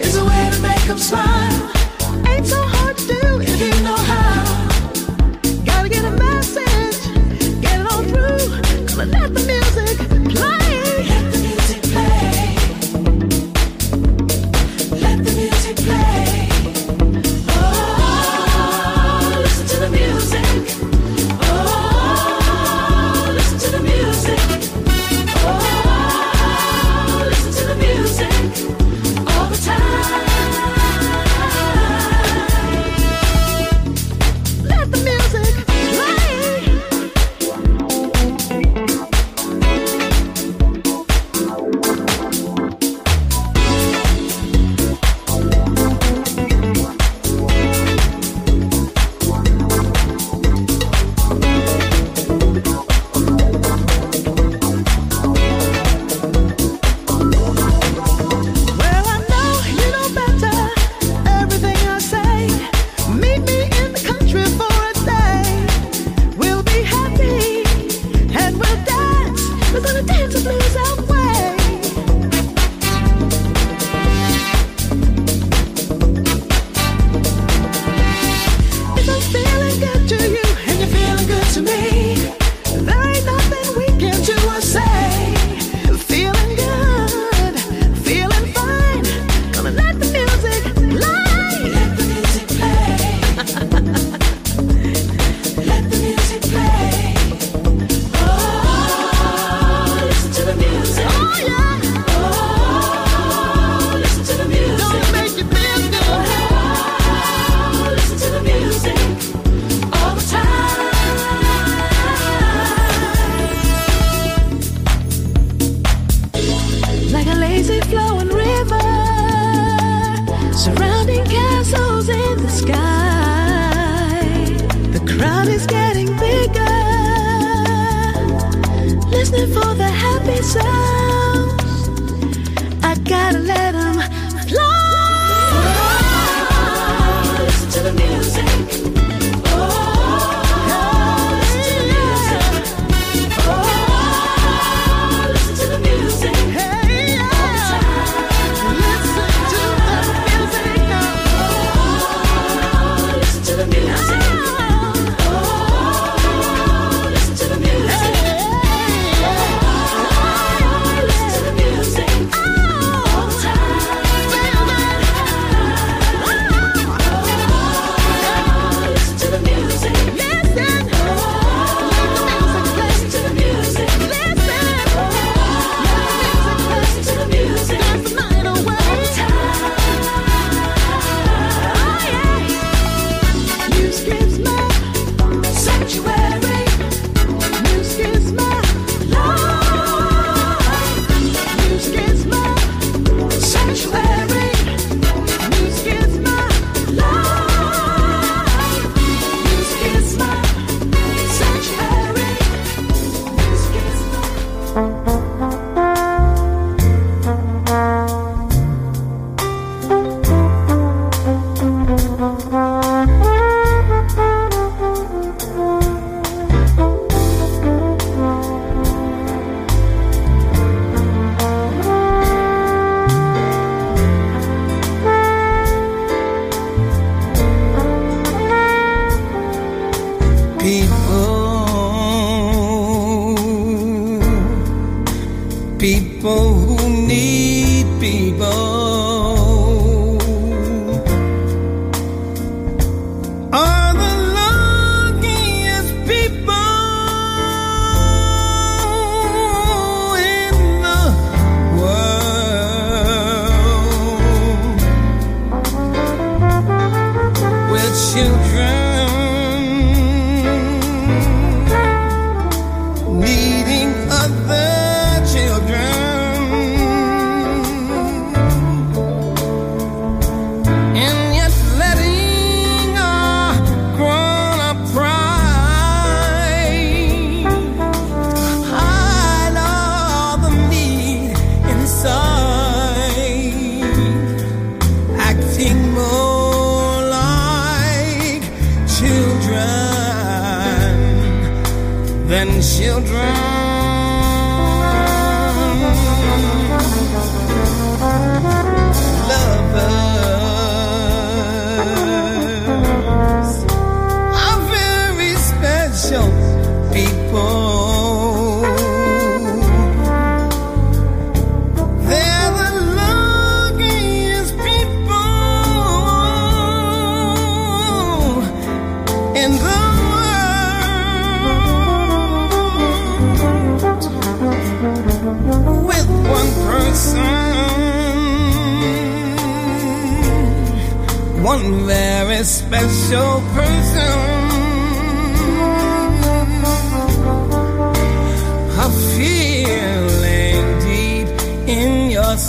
is a way to make them smile.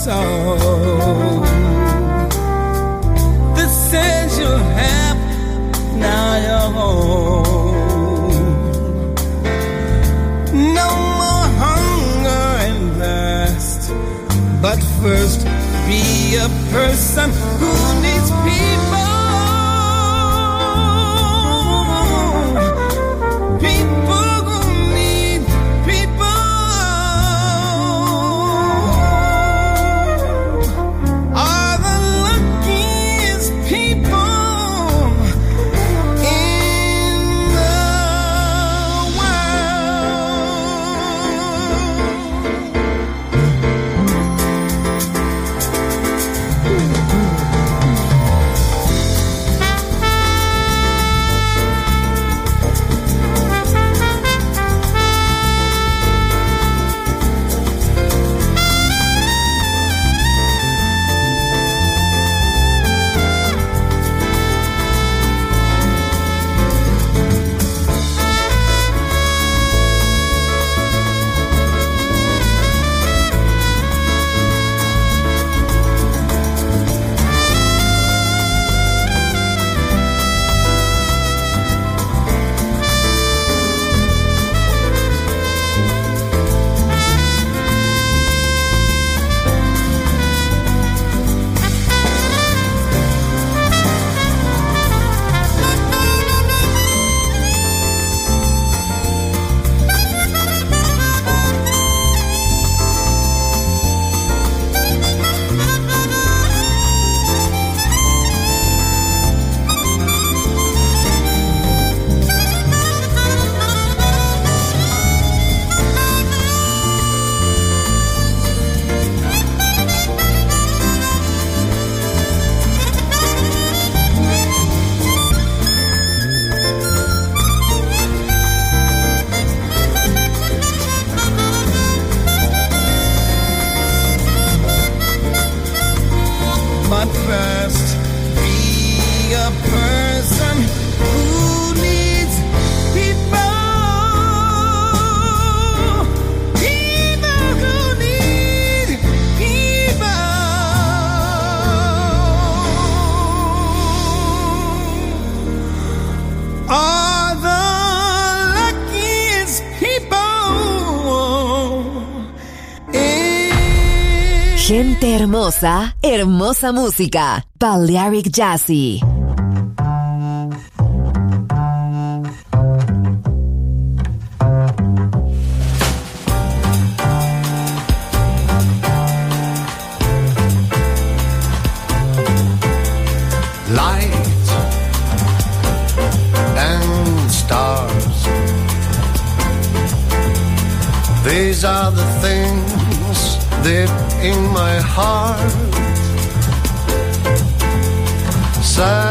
Soul. The sense you have now you're home. No more hunger and thirst, but first be a person who needs people. Hermosa, hermosa música. Balearic Jazzy. These are the in my heart. Sadness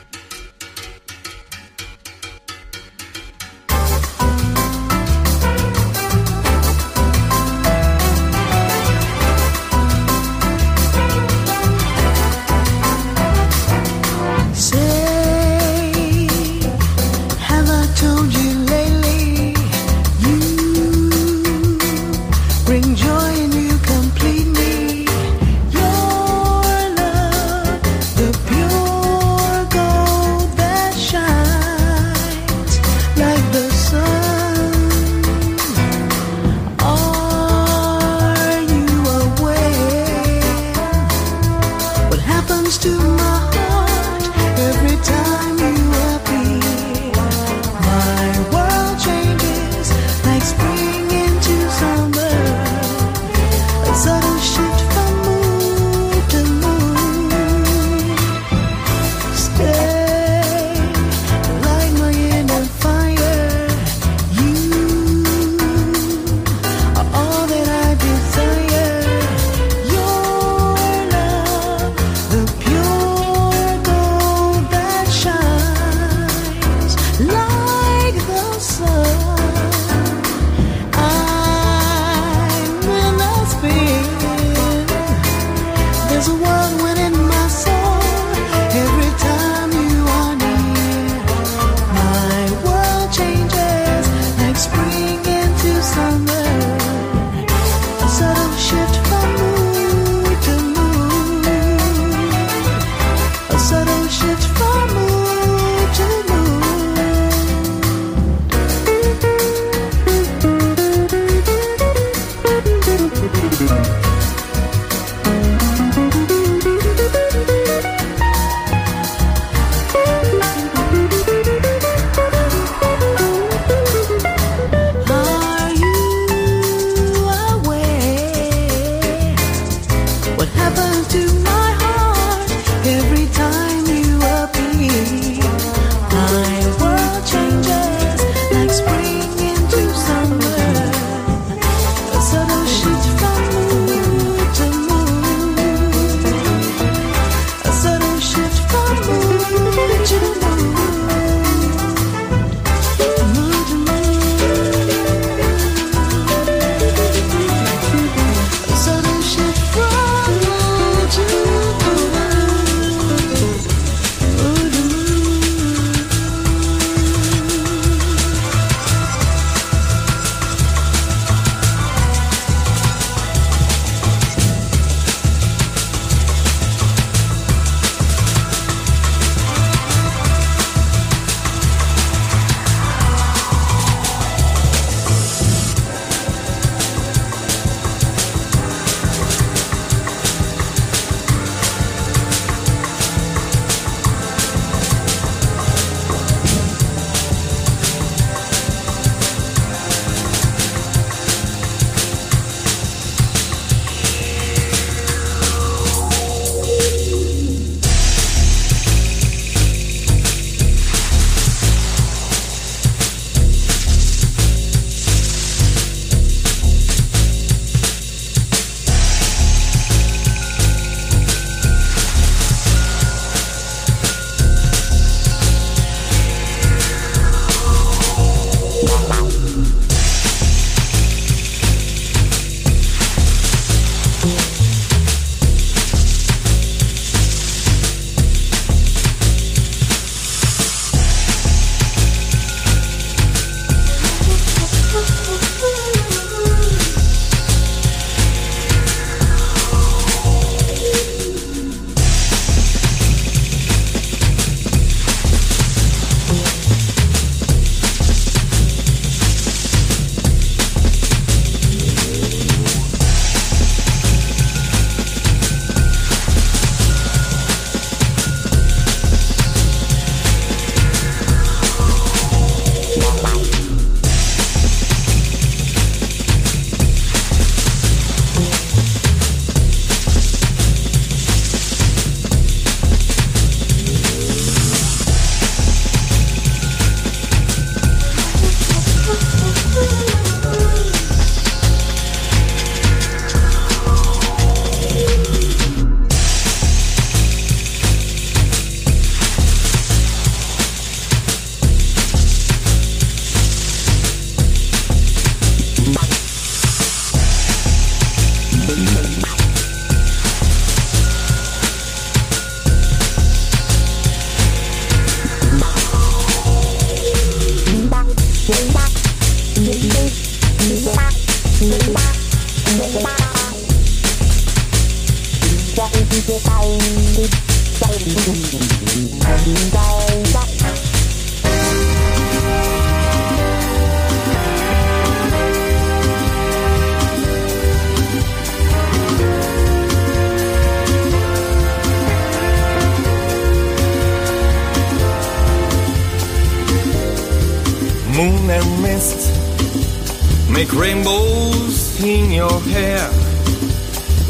Make rainbows in your hair.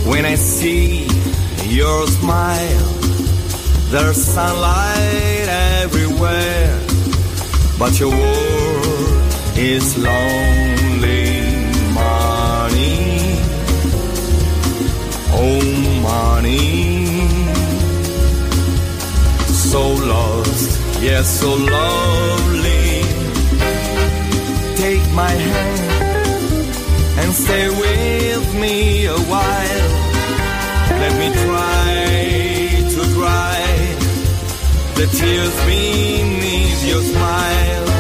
When I see your smile, there's sunlight everywhere. But your world is lonely, money. Oh, money. So lost, yes, so lovely take my hand and stay with me a while. Let me try to dry the tears beneath your smile.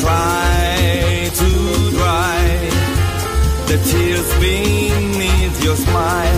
Try to dry the tears beneath your smile.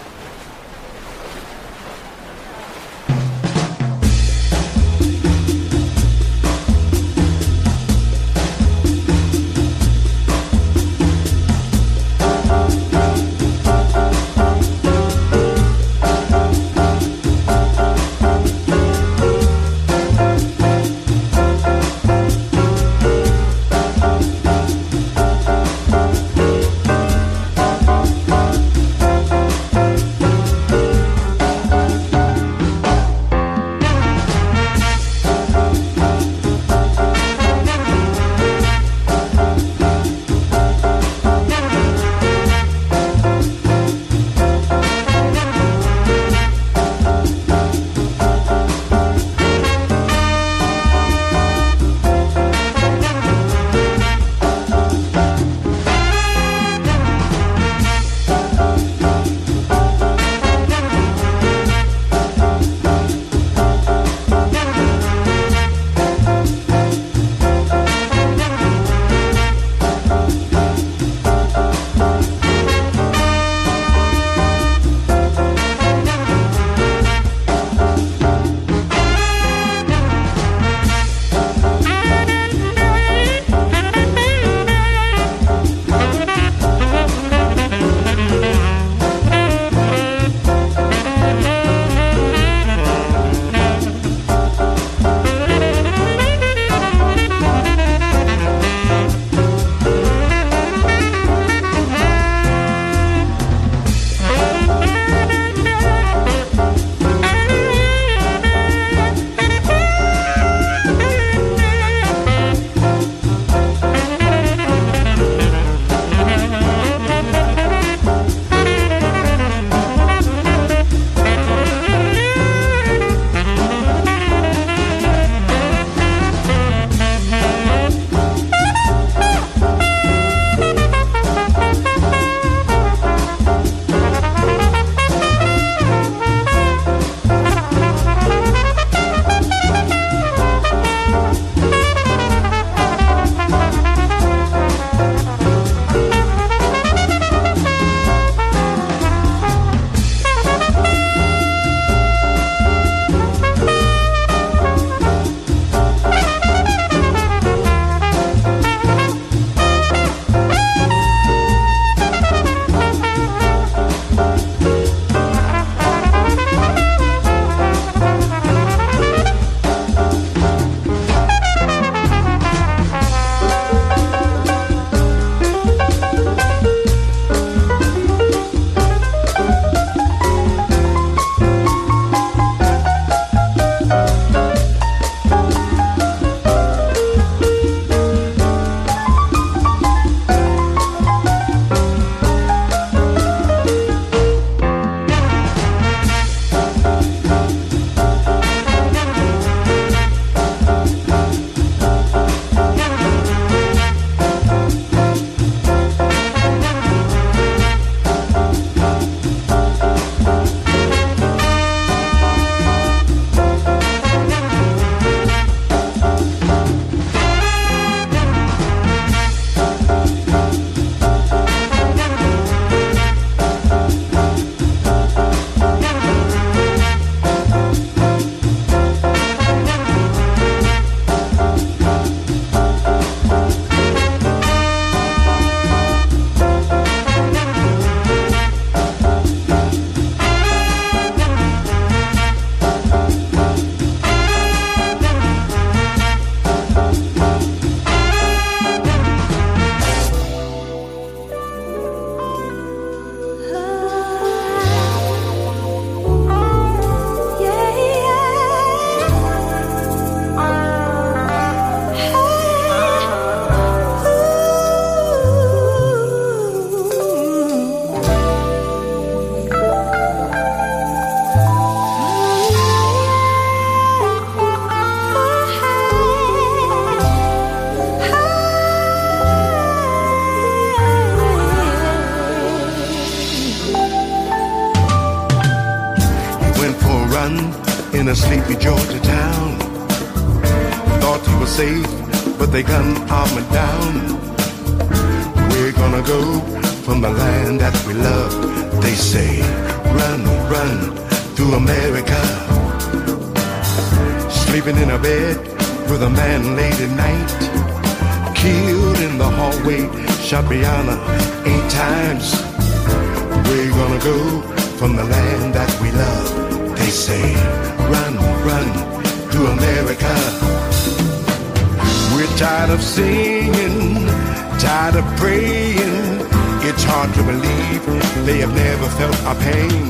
Felt our pain.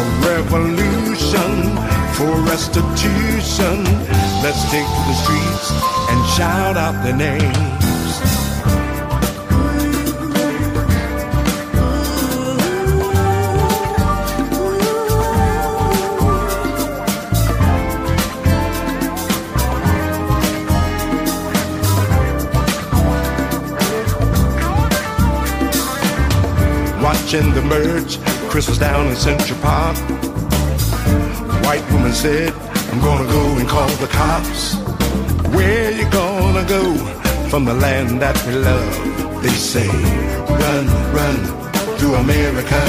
A revolution for restitution. Let's take to the streets and shout out the names. Watching the merge. Chris was down in Central Park. White woman said, I'm gonna go and call the cops. Where you gonna go from the land that we love? They say, run, run to America.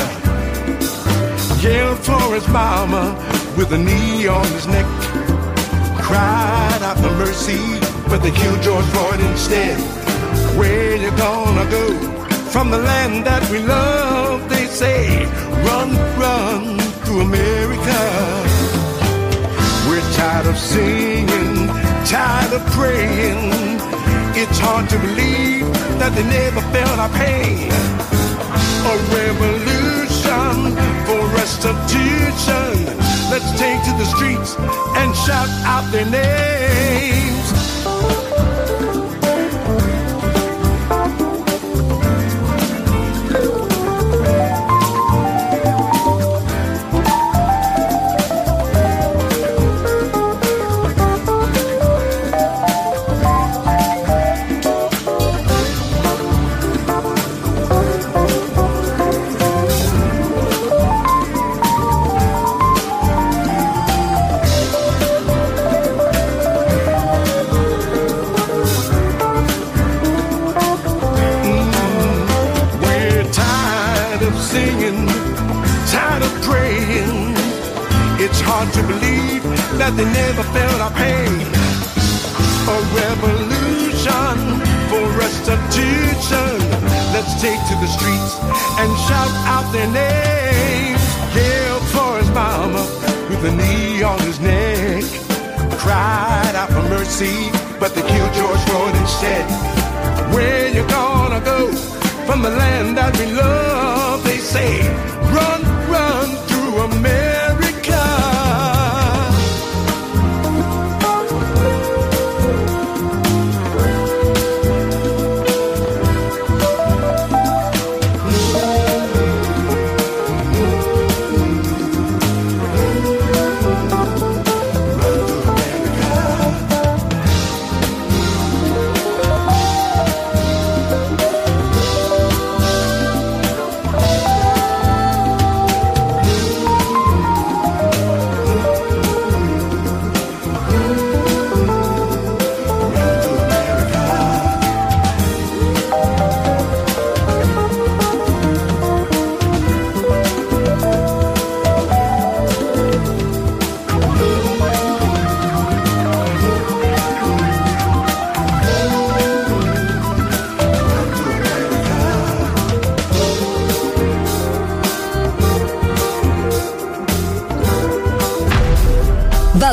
Yelled for his mama with a knee on his neck. Cried out for mercy, but they killed George Floyd instead. Where you gonna go? From the land that we love. They say, run, run to America. We're tired of singing, tired of praying. It's hard to believe that they never felt our pain. A revolution for restitution. Let's take to the streets and shout out their names. Out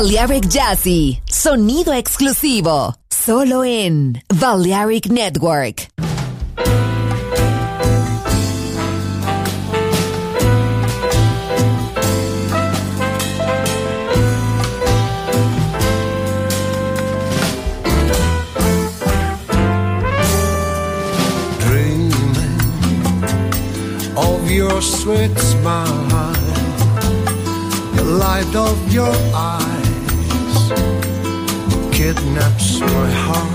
Balearic Jazzy, sonido exclusivo, solo en Balearic Network. Of your sweet smile, the light of your eyes kidnaps my heart.